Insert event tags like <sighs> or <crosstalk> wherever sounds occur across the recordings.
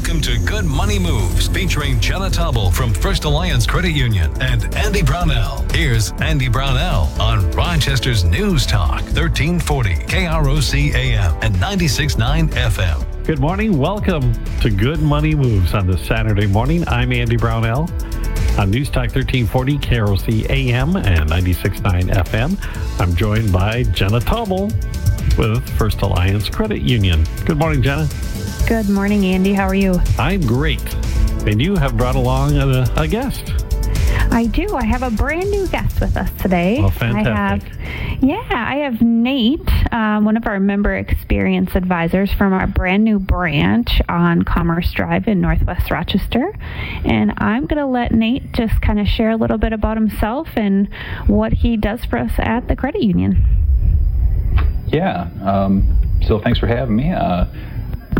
Welcome to Good Money Moves featuring Jenna Taubel from First Alliance Credit Union and Andy Brownell. Here's Andy Brownell on Rochester's News Talk 1340 KROC AM and 96.9 FM. Good morning. Welcome to Good Money Moves on this Saturday morning. I'm Andy Brownell on News Talk 1340 KROC AM and 96.9 FM. I'm joined by Jenna Taubel with First Alliance Credit Union. Good morning, Jenna. Good morning, Andy. How are you? I'm great. And you have brought along a, a guest. I do. I have a brand new guest with us today. Oh, fantastic. I have, yeah, I have Nate, um, one of our member experience advisors from our brand new branch on Commerce Drive in Northwest Rochester. And I'm going to let Nate just kind of share a little bit about himself and what he does for us at the credit union. Yeah. Um, so thanks for having me. Uh,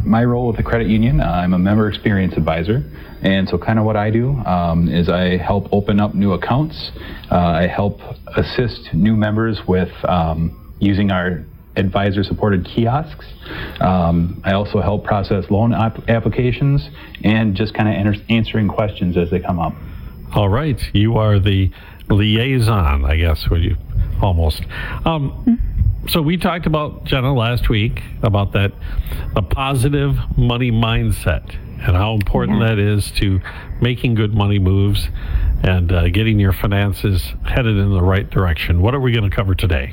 my role with the credit union, I'm a member experience advisor. And so, kind of what I do um, is I help open up new accounts. Uh, I help assist new members with um, using our advisor supported kiosks. Um, I also help process loan ap- applications and just kind of enter- answering questions as they come up. All right. You are the liaison, I guess, would you almost. Um, so we talked about Jenna last week about that the positive money mindset and how important Yeah. that is to making good money moves and uh, getting your finances headed in the right direction. What are we going to cover today?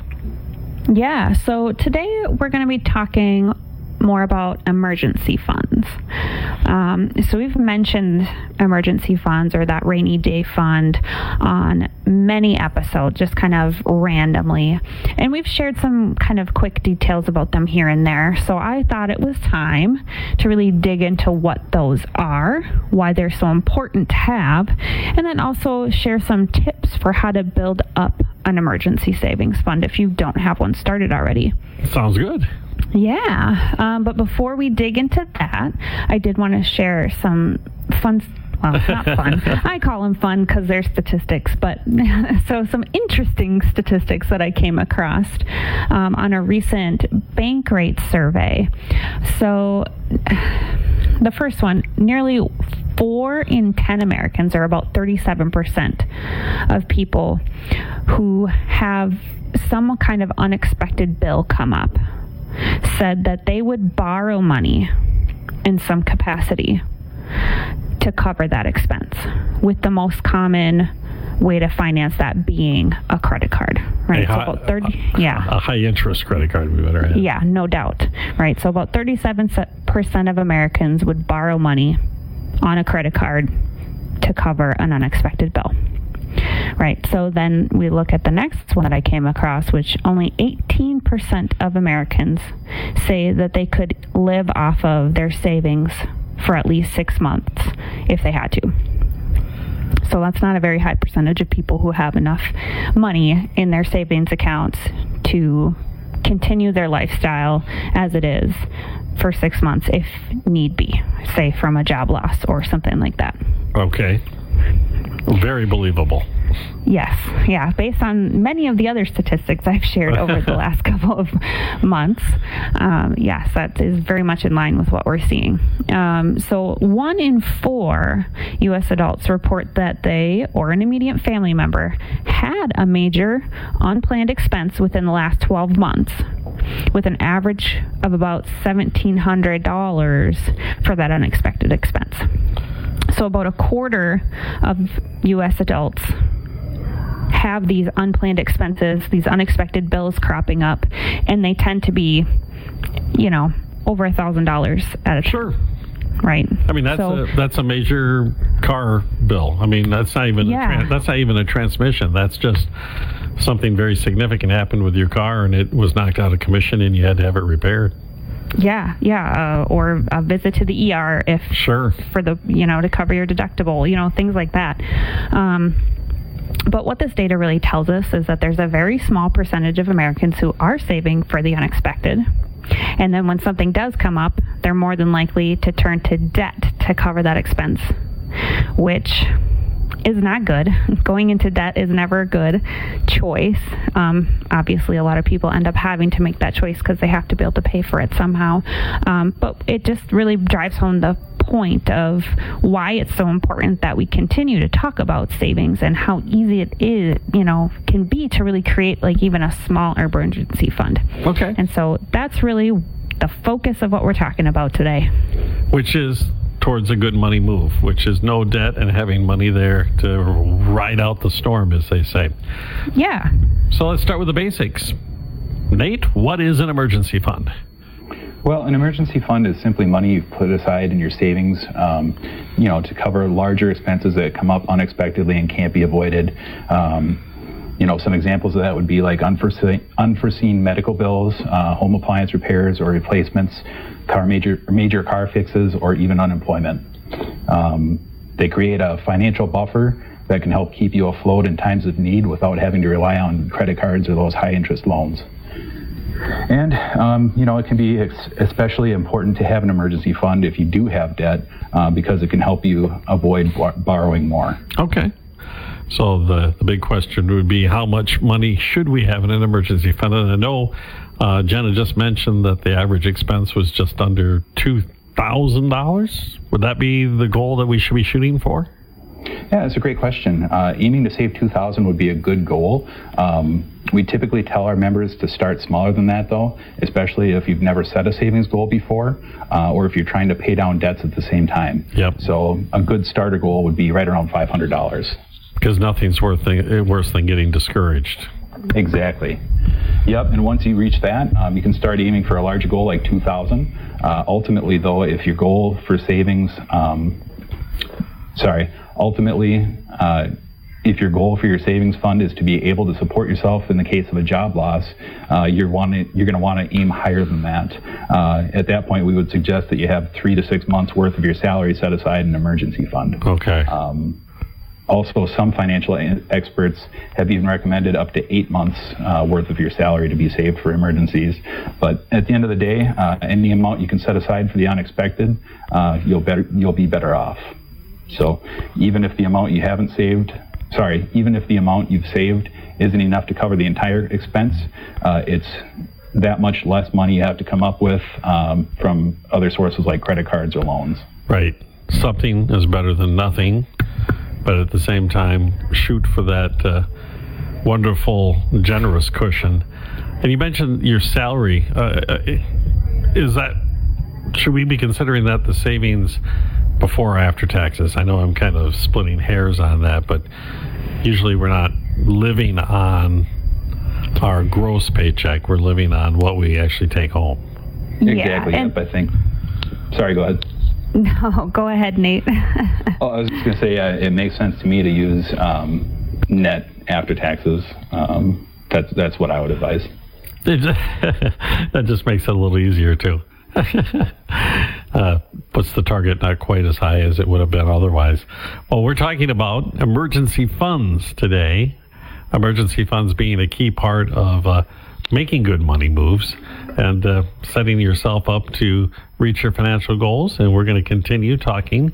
Yeah, so today we're going to be talking more about emergency funds. Um, so we've mentioned emergency funds or that rainy day fund on many episodes, just kind of randomly. And we've shared some kind of quick details about them here and there. So I thought it was time to really dig into what those are, why they're so important to have, and then also share some tips for how to build up an emergency savings fund if you don't have one started already. Sounds good. Yeah, um, but before we dig into that, I did want to share some fun. Well, not <laughs> fun. I call them fun because they're statistics, but <laughs> so some interesting statistics that I came across um, on a recent Bankrate survey. So, <sighs> the first one nearly four in 10 Americans, or about 37% of people who have some kind of unexpected bill come up, said that they would borrow money in some capacity to cover that expense, with the most common way to finance that being a credit card, right? A so hi- about 30, yeah. A high interest credit card would be better. Have. Yeah, no doubt. Right. So about 37% of Americans would borrow money on a credit card to cover an unexpected bill. Right. So then we look at the next one that I came across, which only 18% of Americans say that they could live off of their savings for at least six months if they had to. So that's not a very high percentage of people who have enough money in their savings accounts to continue their lifestyle as it is for six months if need be, say from a job loss or something like that. Okay. Very believable. Yes, yeah, based on many of the other statistics I've shared over the <laughs> last couple of months, um, yes, that is very much in line with what we're seeing. Um, so, one in four U.S. adults report that they or an immediate family member had a major unplanned expense within the last 12 months, with an average of about $1,700 for that unexpected expense. So, about a quarter of U.S. adults have these unplanned expenses, these unexpected bills cropping up, and they tend to be, you know, over a thousand dollars at a time. Sure. Right. I mean that's So- a that's a major car bill. I mean that's not even Yeah. tran- that's not even a transmission. That's just something very significant happened with your car and it was knocked out of commission and you had to have it repaired. Yeah, yeah, uh, or a visit to the ER if Sure. for the you know to cover your deductible, you know things like that. Um, but what this data really tells us is that there's a very small percentage of Americans who are saving for the unexpected. And then when something does come up, they're more than likely to turn to debt to cover that expense, which is not good. <laughs> Going into debt is never a good choice. Um, obviously, a lot of people end up having to make that choice because they have to be able to pay for it somehow. Um, but it just really drives home the point of why it's so important that we continue to talk about savings and how easy it is, you know, can be to really create like even a small emergency fund. Okay. And so that's really the focus of what we're talking about today. Which is towards a good money move, which is no debt and having money there to ride out the storm, as they say. Yeah. So let's start with the basics. Nate, what is an emergency fund? Well, an emergency fund is simply money you've put aside in your savings, um, you know, to cover larger expenses that come up unexpectedly and can't be avoided. Um, you know, some examples of that would be like unforeseen, unforeseen medical bills, uh, home appliance repairs or replacements, car major major car fixes, or even unemployment. Um, they create a financial buffer that can help keep you afloat in times of need without having to rely on credit cards or those high interest loans. And, um, you know, it can be especially important to have an emergency fund if you do have debt uh, because it can help you avoid borrowing more. Okay. So the, the big question would be how much money should we have in an emergency fund? And I know uh, Jenna just mentioned that the average expense was just under $2,000. Would that be the goal that we should be shooting for? Yeah, that's a great question. Uh, aiming to save 2000 would be a good goal. Um, we typically tell our members to start smaller than that, though, especially if you've never set a savings goal before uh, or if you're trying to pay down debts at the same time. Yep. So a good starter goal would be right around $500. Because nothing's worth th- worse than getting discouraged. Exactly. Yep. And once you reach that, um, you can start aiming for a larger goal like 2,000. Uh, ultimately, though, if your goal for savings, um, sorry, ultimately, uh, if your goal for your savings fund is to be able to support yourself in the case of a job loss, uh, you're wanting, you're going to want to aim higher than that. Uh, at that point, we would suggest that you have three to six months worth of your salary set aside in an emergency fund. Okay. Um, also, some financial experts have even recommended up to eight months uh, worth of your salary to be saved for emergencies. But at the end of the day, uh, any amount you can set aside for the unexpected, uh, you'll better you'll be better off. So even if the amount you haven't saved, sorry, even if the amount you've saved isn't enough to cover the entire expense, uh, it's that much less money you have to come up with um, from other sources like credit cards or loans. Right. Something is better than nothing, but at the same time, shoot for that uh, wonderful, generous cushion. And you mentioned your salary. Uh, uh, is that should we be considering that the savings before or after taxes? I know I'm kind of splitting hairs on that, but usually we're not living on our gross paycheck. We're living on what we actually take home. Exactly. Yeah. Yep. I think. Sorry. Go ahead. <laughs> No, go ahead, Nate. <laughs> Oh, I was just going to say, uh, it makes sense to me to use um, net after taxes. Um, that's that's what I would advise. <laughs> That just makes it a little easier too. uh, puts the target not quite as high as it would have been otherwise. Well, we're talking about emergency funds today. Emergency funds being a key part of uh, making good money moves and uh, setting yourself up to reach your financial goals. And we're going to continue talking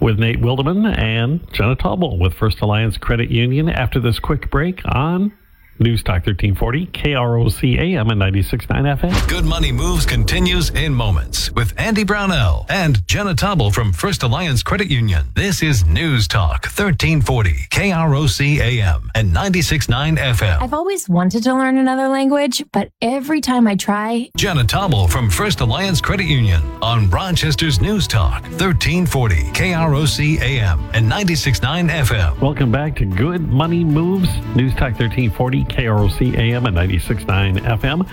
with Nate Wildeman and Jenna Taubel with First Alliance Credit Union after this quick break on News Talk 1340, KROC AM and 96.9 FM. Good Money Moves continues in moments with Andy Brownell and Jenna Taubel from First Alliance Credit Union. This is News Talk 1340, KROC AM and 96.9 FM. I've always wanted to learn another language, but every time I try, Jenna Taubel from First Alliance Credit Union on Rochester's News Talk 1340, KROC AM and 96.9 FM. Welcome back to Good Money Moves, News Talk 1340, KROC AM and 96.9 FM.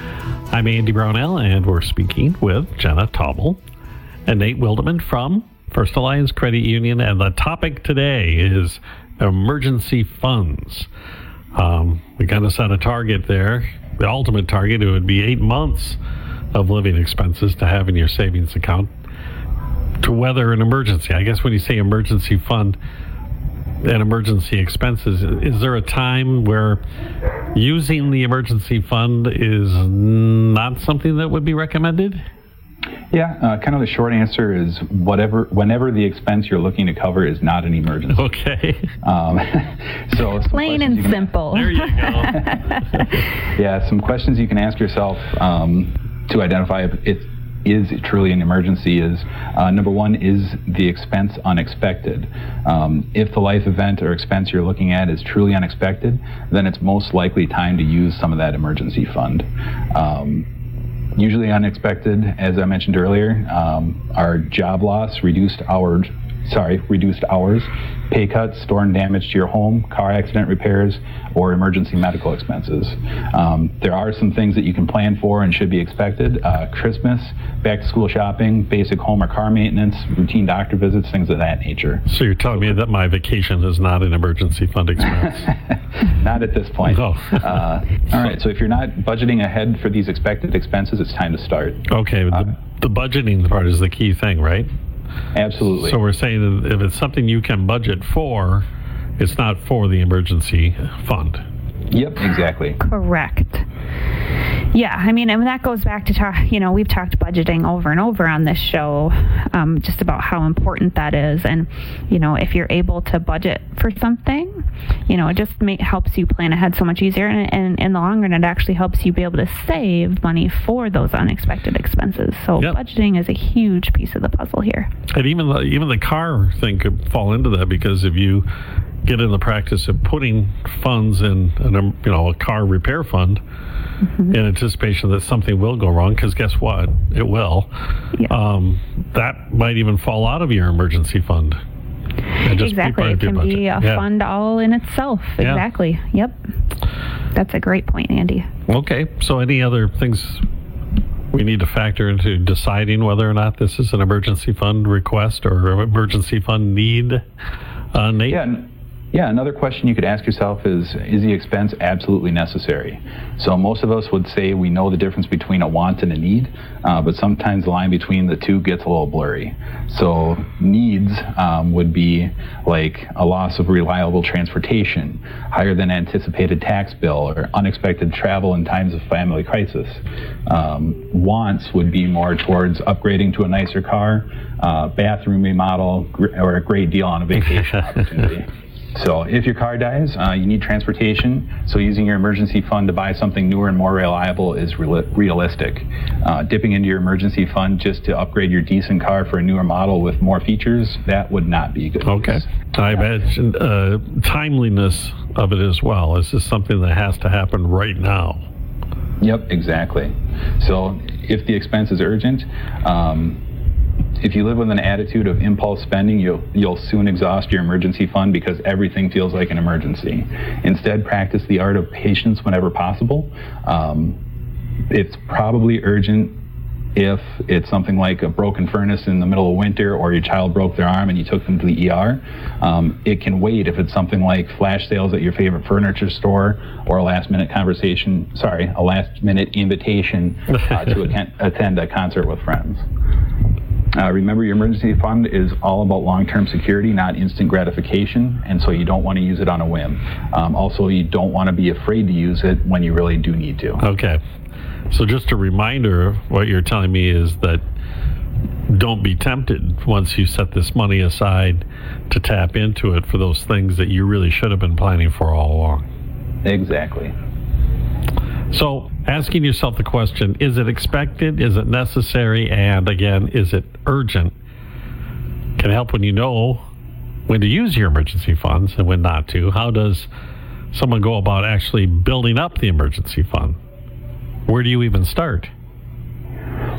I'm Andy Brownell, and we're speaking with Jenna Taubel and Nate Wildeman from First Alliance Credit Union. And the topic today is emergency funds. Um, we kind of set a target there. The ultimate target, it would be eight months of living expenses to have in your savings account to weather an emergency. I guess when you say emergency fund, and emergency expenses. Is there a time where using the emergency fund is not something that would be recommended? Yeah, uh, kind of the short answer is whatever, whenever the expense you're looking to cover is not an emergency. Okay. Um, <laughs> so some Plain and you can- simple. There you go. <laughs> Yeah, some questions you can ask yourself um, to identify if it's is truly an emergency is uh, number one is the expense unexpected. Um, if the life event or expense you're looking at is truly unexpected, then it's most likely time to use some of that emergency fund. Um, usually unexpected, as I mentioned earlier, um, are job loss, reduced hours, sorry, reduced hours, pay cuts, storm damage to your home, car accident repairs, or emergency medical expenses. Um, there are some things that you can plan for and should be expected. Uh, Christmas, back to school shopping, basic home or car maintenance, routine doctor visits, things of that nature. So you're telling me that my vacation is not an emergency fund expense? <laughs> not at this point. No. uh, all right, so if you're not budgeting ahead for these expected expenses, it's time to start. Okay, the, the budgeting part is the key thing, right? Absolutely. So we're saying that if it's something you can budget for, it's not for the emergency fund. Yep, exactly. Correct. Yeah, I mean, and that goes back to talk. You know, we've talked budgeting over and over on this show, um, just about how important that is. And you know, if you're able to budget for something, you know, it just make, helps you plan ahead so much easier. And, and in the long run, it actually helps you be able to save money for those unexpected expenses. So Yep. budgeting is a huge piece of the puzzle here. And even the, even the car thing could fall into that because if you get in the practice of putting funds in, an, um, you know, a car repair fund in anticipation that something will go wrong, because guess what, it will. Yeah. Um, that might even fall out of your emergency fund. Just exactly, it can budget. be a Yeah. fund all in itself. Yeah. Exactly. Yep. That's a great point, Andy. Okay. So, any other things we need to factor into deciding whether or not this is an emergency fund request or emergency fund need? Uh, Nate? Yeah, n- yeah. Another question you could ask yourself is: Is the expense absolutely necessary? So most of us would say we know the difference between a want and a need, uh, but sometimes the line between the two gets a little blurry. So needs um, would be like a loss of reliable transportation, higher than anticipated tax bill, or unexpected travel in times of family crisis. Um, wants would be more towards upgrading to a nicer car, uh, bathroom remodel, or a great deal on a vacation <laughs> opportunity. So if your car dies, uh, you need transportation. So using your emergency fund to buy something newer and more reliable is reali- realistic. Uh, dipping into your emergency fund just to upgrade your decent car for a newer model with more features, that would not be good. Okay. news. I imagine uh, timeliness of it as well. Is this something that has to happen right now? Yep, exactly. So if the expense is urgent, um, if you live with an attitude of impulse spending, you'll you'll soon exhaust your emergency fund because everything feels like an emergency. Instead, practice the art of patience whenever possible. Um, it's probably urgent if it's something like a broken furnace in the middle of winter or your child broke their arm and you took them to the ER. Um, it can wait if it's something like flash sales at your favorite furniture store or a last minute conversation, sorry, a last minute invitation uh, to <laughs> atten- attend a concert with friends. Uh, remember, your emergency fund is all about long-term security, not instant gratification, and so you don't want to use it on a whim. Um, also, you don't want to be afraid to use it when you really do need to. Okay. So just a reminder, what you're telling me is that don't be tempted once you set this money aside to tap into it for those things that you really should have been planning for all along. Exactly. So, asking yourself the question is it expected? Is it necessary? And again, is it urgent? Can help when you know when to use your emergency funds and when not to. How does someone go about actually building up the emergency fund? Where do you even start?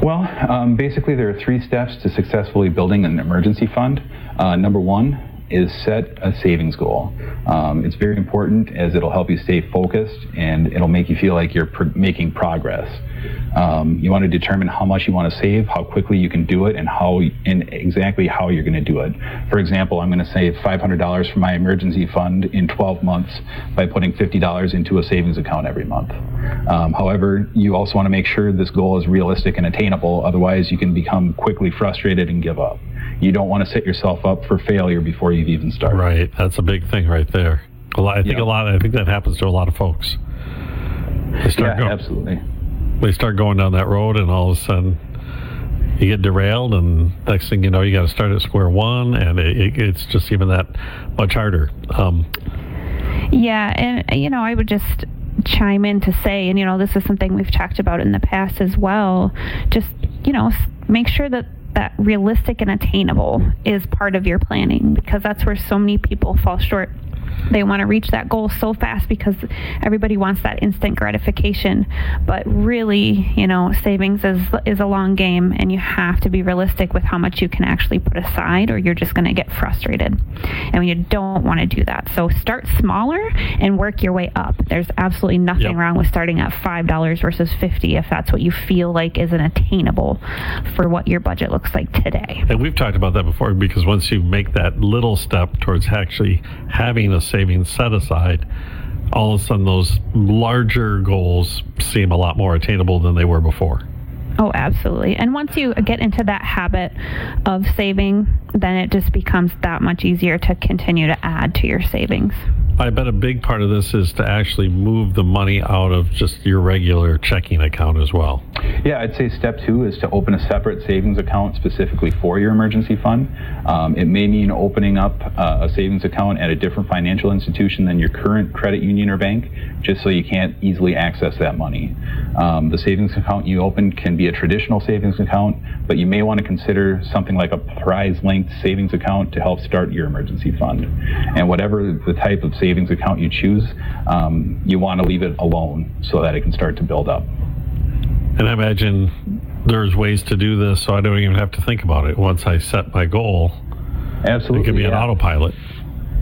Well, um, basically, there are three steps to successfully building an emergency fund. Uh, number one is set a savings goal. Um, it's very important as it'll help you stay focused and it'll make you feel like you're pr- making progress. Um, you want to determine how much you want to save, how quickly you can do it, and how and exactly how you're going to do it. For example, I'm going to save $500 from my emergency fund in 12 months by putting $50 into a savings account every month. Um, however, you also want to make sure this goal is realistic and attainable. Otherwise, you can become quickly frustrated and give up. You don't want to set yourself up for failure before you've even started. Right. That's a big thing right there. A lot, I think Yeah. a lot. I think that happens to a lot of folks. They start Yeah, go- absolutely. they start going down that road, and all of a sudden you get derailed, and next thing you know, you got to start at square one, and it, it, it's just even that much harder. Um, Yeah, and you know, I would just chime in to say, and you know, this is something we've talked about in the past as well. Just you know, make sure that that realistic and attainable is part of your planning because that's where so many people fall short they want to reach that goal so fast because everybody wants that instant gratification. But really you know savings is is a long game and you have to be realistic with how much you can actually put aside or you're just going to get frustrated. And you don't want to do that. So start smaller and work your way up. There's absolutely nothing yep. wrong with starting at $5 versus 50 if that's what you feel like is an attainable for what your budget looks like today. And we've talked about that before because once you make that little step towards actually having a savings set aside, all of a sudden those larger goals seem a lot more attainable than they were before. Oh, absolutely. And once you get into that habit of saving, then it just becomes that much easier to continue to add to your savings. I bet a big part of this is to actually move the money out of just your regular checking account as well. Yeah, I'd say step two is to open a separate savings account specifically for your emergency fund. Um, it may mean opening up uh, a savings account at a different financial institution than your current credit union or bank, just so you can't easily access that money. Um, the savings account you open can be a traditional savings account, but you may want to consider something like a prize linked savings account to help start your emergency fund. And whatever the type of savings account you choose, um, you want to leave it alone so that it can start to build up. And I imagine there's ways to do this so I don't even have to think about it. Once I set my goal, Absolutely, it can be yeah. an autopilot.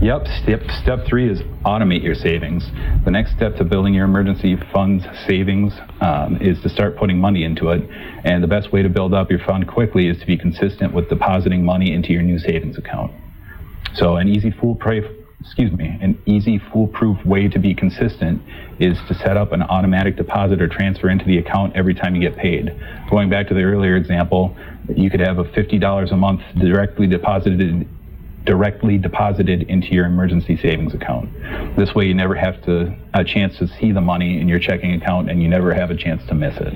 Yep. Step step three is automate your savings. The next step to building your emergency funds savings um, is to start putting money into it. And the best way to build up your fund quickly is to be consistent with depositing money into your new savings account. So an easy foolproof excuse me, an easy foolproof way to be consistent is to set up an automatic deposit or transfer into the account every time you get paid. Going back to the earlier example, you could have a $50 a month directly deposited directly deposited into your emergency savings account. This way you never have to a chance to see the money in your checking account and you never have a chance to miss it.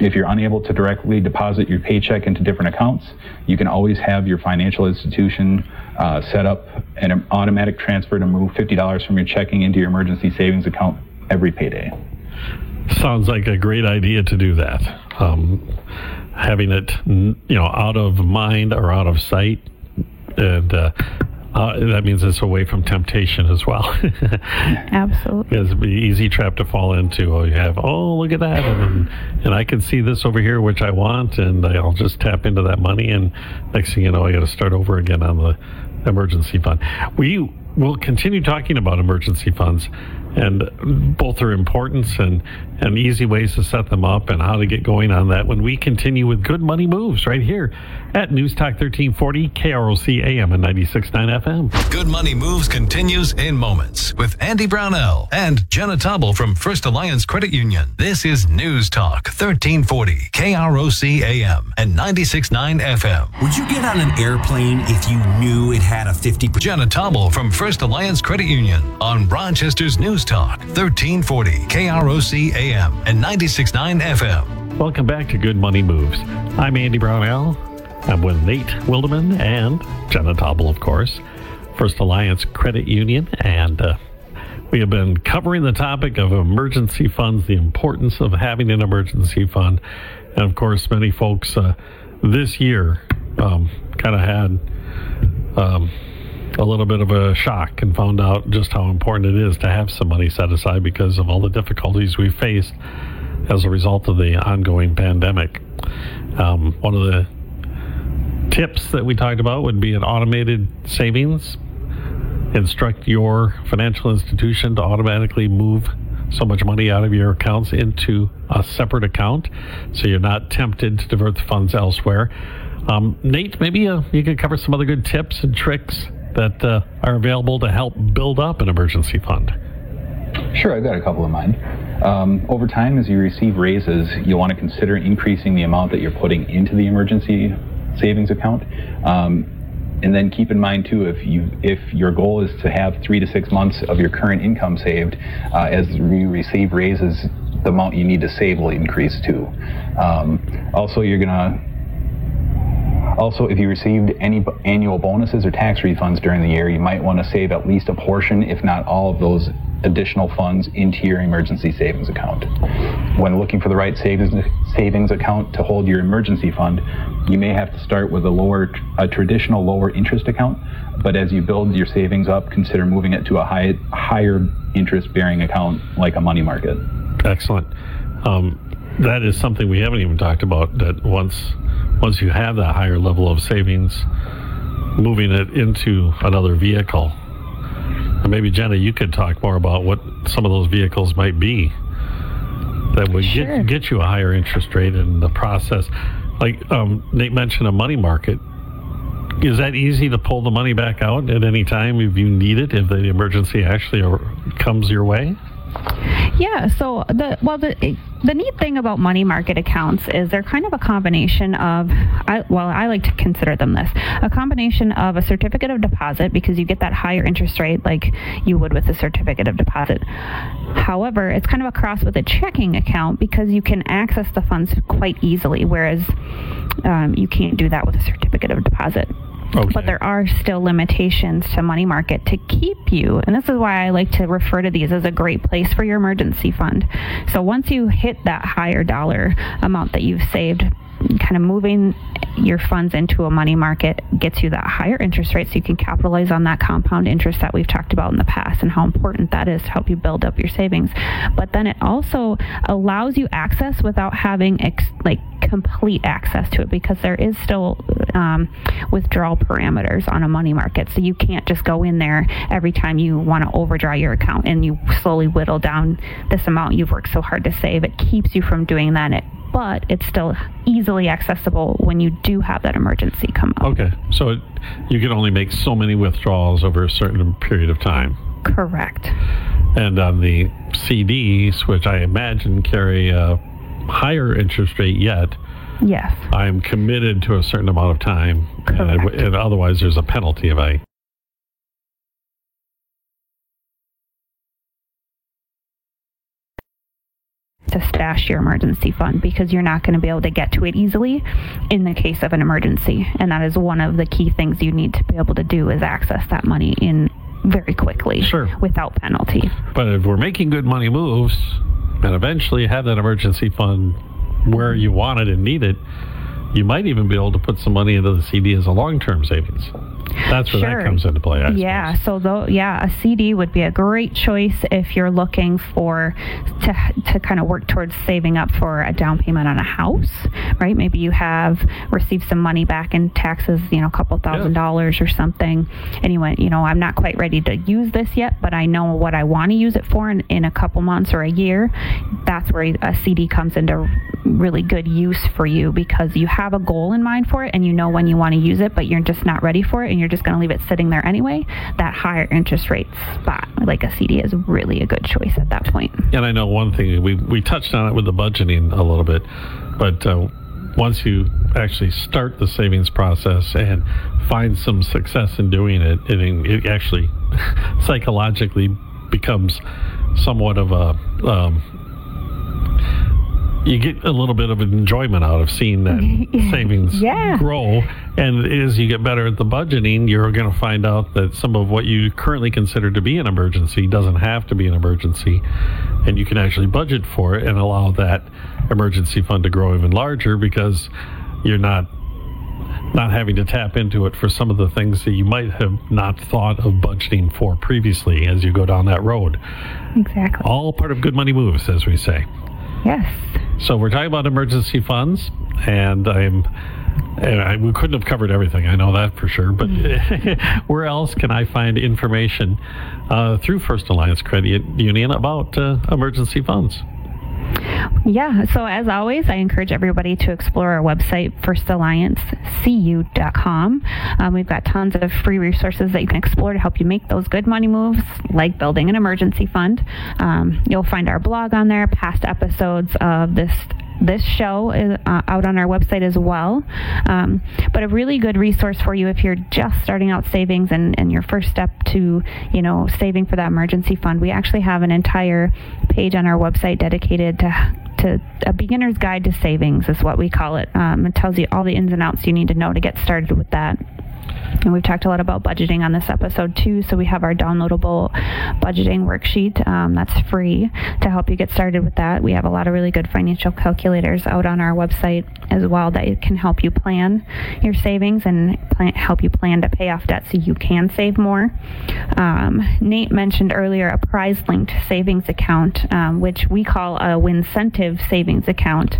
If you're unable to directly deposit your paycheck into different accounts, you can always have your financial institution uh, set up an automatic transfer to move $50 from your checking into your emergency savings account every payday. Sounds like a great idea to do that. Um, having it, you know, out of mind or out of sight and uh, uh, that means it's away from temptation as well. <laughs> Absolutely. It's an easy trap to fall into. Oh, you have, oh, look at that. And, and I can see this over here, which I want, and I'll just tap into that money. And next thing you know, I got to start over again on the emergency fund. We will continue talking about emergency funds and both their importance and, and easy ways to set them up and how to get going on that when we continue with good money moves right here at News Talk 1340 KROC AM and 96.9 FM. Good Money Moves continues in moments with Andy Brownell and Jenna Taubel from First Alliance Credit Union. This is News Talk 1340 KROC AM and 96.9 FM. Would you get on an airplane if you knew it had a 50%? Jenna Taubel from First Alliance Credit Union on Rochester's News Talk 1340 KROC AM and 96.9 FM. Welcome back to Good Money Moves. I'm Andy Brownell. I'm with Nate Wildeman and Jenna Taubel, of course, First Alliance Credit Union. And uh, we have been covering the topic of emergency funds, the importance of having an emergency fund. And of course, many folks uh, this year um, kind of had um, a little bit of a shock and found out just how important it is to have some money set aside because of all the difficulties we faced as a result of the ongoing pandemic. Um, one of the tips that we talked about would be an automated savings. Instruct your financial institution to automatically move so much money out of your accounts into a separate account so you're not tempted to divert the funds elsewhere. Um, Nate, maybe uh, you could cover some other good tips and tricks that uh, are available to help build up an emergency fund. Sure, I've got a couple in mind. Um, over time, as you receive raises, you'll want to consider increasing the amount that you're putting into the emergency savings account. Um, and then keep in mind too, if you if your goal is to have three to six months of your current income saved, uh, as you receive raises, the amount you need to save will increase too. Um, also, you're gonna also, if you received any annual bonuses or tax refunds during the year, you might want to save at least a portion, if not all of those additional funds into your emergency savings account. When looking for the right savings savings account to hold your emergency fund, you may have to start with a lower a traditional lower interest account, but as you build your savings up, consider moving it to a high, higher interest bearing account like a money market. Excellent. Um, that is something we haven't even talked about. That once once you have that higher level of savings, moving it into another vehicle. And maybe Jenna, you could talk more about what some of those vehicles might be that would Sure. get get you a higher interest rate in the process. Like um, Nate mentioned, a money market. Is that easy to pull the money back out at any time if you need it? If the emergency actually comes your way? Yeah. So the well the the neat thing about money market accounts is they're kind of a combination of I, well I like to consider them this a combination of a certificate of deposit because you get that higher interest rate like you would with a certificate of deposit. However, it's kind of a cross with a checking account because you can access the funds quite easily, whereas um, you can't do that with a certificate of deposit. Okay. But there are still limitations to money market to keep you. And this is why I like to refer to these as a great place for your emergency fund. So once you hit that higher dollar amount that you've saved, kind of moving your funds into a money market gets you that higher interest rate so you can capitalize on that compound interest that we've talked about in the past and how important that is to help you build up your savings. But then it also allows you access without having ex- like complete access to it because there is still um, withdrawal parameters on a money market. So you can't just go in there every time you want to overdraw your account and you slowly whittle down this amount you've worked so hard to save. It keeps you from doing that. It, but it's still easily accessible when you do have that emergency come up. Okay, so it, you can only make so many withdrawals over a certain period of time. Correct. And on the CDs, which I imagine carry a higher interest rate yet, Yes. I'm committed to a certain amount of time, and, I- and otherwise there's a penalty if I. to stash your emergency fund because you're not going to be able to get to it easily in the case of an emergency and that is one of the key things you need to be able to do is access that money in very quickly Sure. without penalty But if we're making good money moves, and eventually have that emergency fund where you want it and need it, you might even be able to put some money into the CD as a long-term savings. That's where Sure. that comes into play. I yeah suppose. so though yeah a cd would be a great choice if you're looking for to to kind of work towards saving up for a down payment on a house right maybe you have received some money back in taxes you know a couple thousand Yeah. dollars or something and you went you know i'm not quite ready to use this yet but i know what i want to use it for in, in a couple months or a year that's where a cd comes into really good use for you because you have a goal in mind for it and you know when you want to use it but you're just not ready for it and you're just going to leave it sitting there anyway that higher interest rate spot like a cd is really a good choice at that point. And I know one thing we we touched on it with the budgeting a little bit, but uh, once you actually start the savings process and find some success in doing it, it, it actually <laughs> psychologically becomes somewhat of a um, you get a little bit of enjoyment out of seeing that <laughs> savings Yeah. grow. And as you get better at the budgeting, you're going to find out that some of what you currently consider to be an emergency doesn't have to be an emergency. And you can actually budget for it and allow that emergency fund to grow even larger because you're not not having to tap into it for some of the things that you might have not thought of budgeting for previously as you go down that road. exactly All part of good money moves, as we say. yes So we're talking about emergency funds, and I'm. And I, we couldn't have covered everything. I know that for sure. But <laughs> where else can I find information uh, through First Alliance Credit Union about uh, emergency funds? Yeah, so as always, I encourage everybody to explore our website, firstalliancecu.com. Um, we've got tons of free resources that you can explore to help you make those good money moves, like building an emergency fund. Um, you'll find our blog on there, past episodes of this this show is uh, out on our website as well. Um, but a really good resource for you if you're just starting out savings and, and your first step to, you know, saving for that emergency fund. We actually have an entire page on our website dedicated to to a beginner's guide to savings is what we call it. Um, it tells you all the ins and outs you need to know to get started with that. And we've talked a lot about budgeting on this episode too. So we have our downloadable budgeting worksheet um, that's free to help you get started with that. We have a lot of really good financial calculators out on our website as well that can help you plan your savings and plan, help you plan to pay off debt so you can save more. Um, Nate mentioned earlier a prize linked savings account, um, which we call a Wincentive savings account.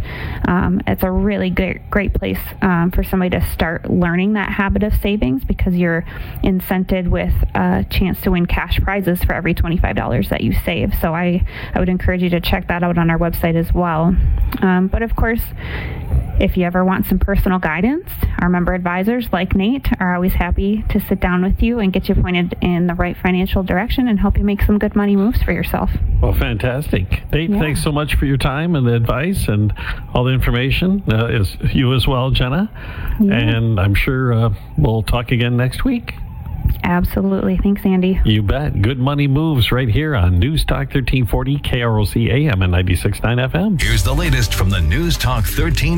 Um, it's a really great, great place um, for somebody to start learning that habit of savings because you're incented with a chance to win cash prizes for every $25 that you save. So I, I would encourage you to check that out on our website as well. Um, but of course, if you ever want some personal guidance, our member advisors like Nate are always happy to sit down with you and get you pointed in the right financial direction and help you make some good money moves for yourself. Well, fantastic. Nate, Yeah. thanks so much for your time and the advice and all the information. Uh, is you as well, Jenna. And I'm sure uh, we'll talk again next week. Absolutely. Thanks, Andy. You bet. Good money moves right here on News Talk 1340 KROC AM and 96.9 FM. Here's the latest from the News Talk 1340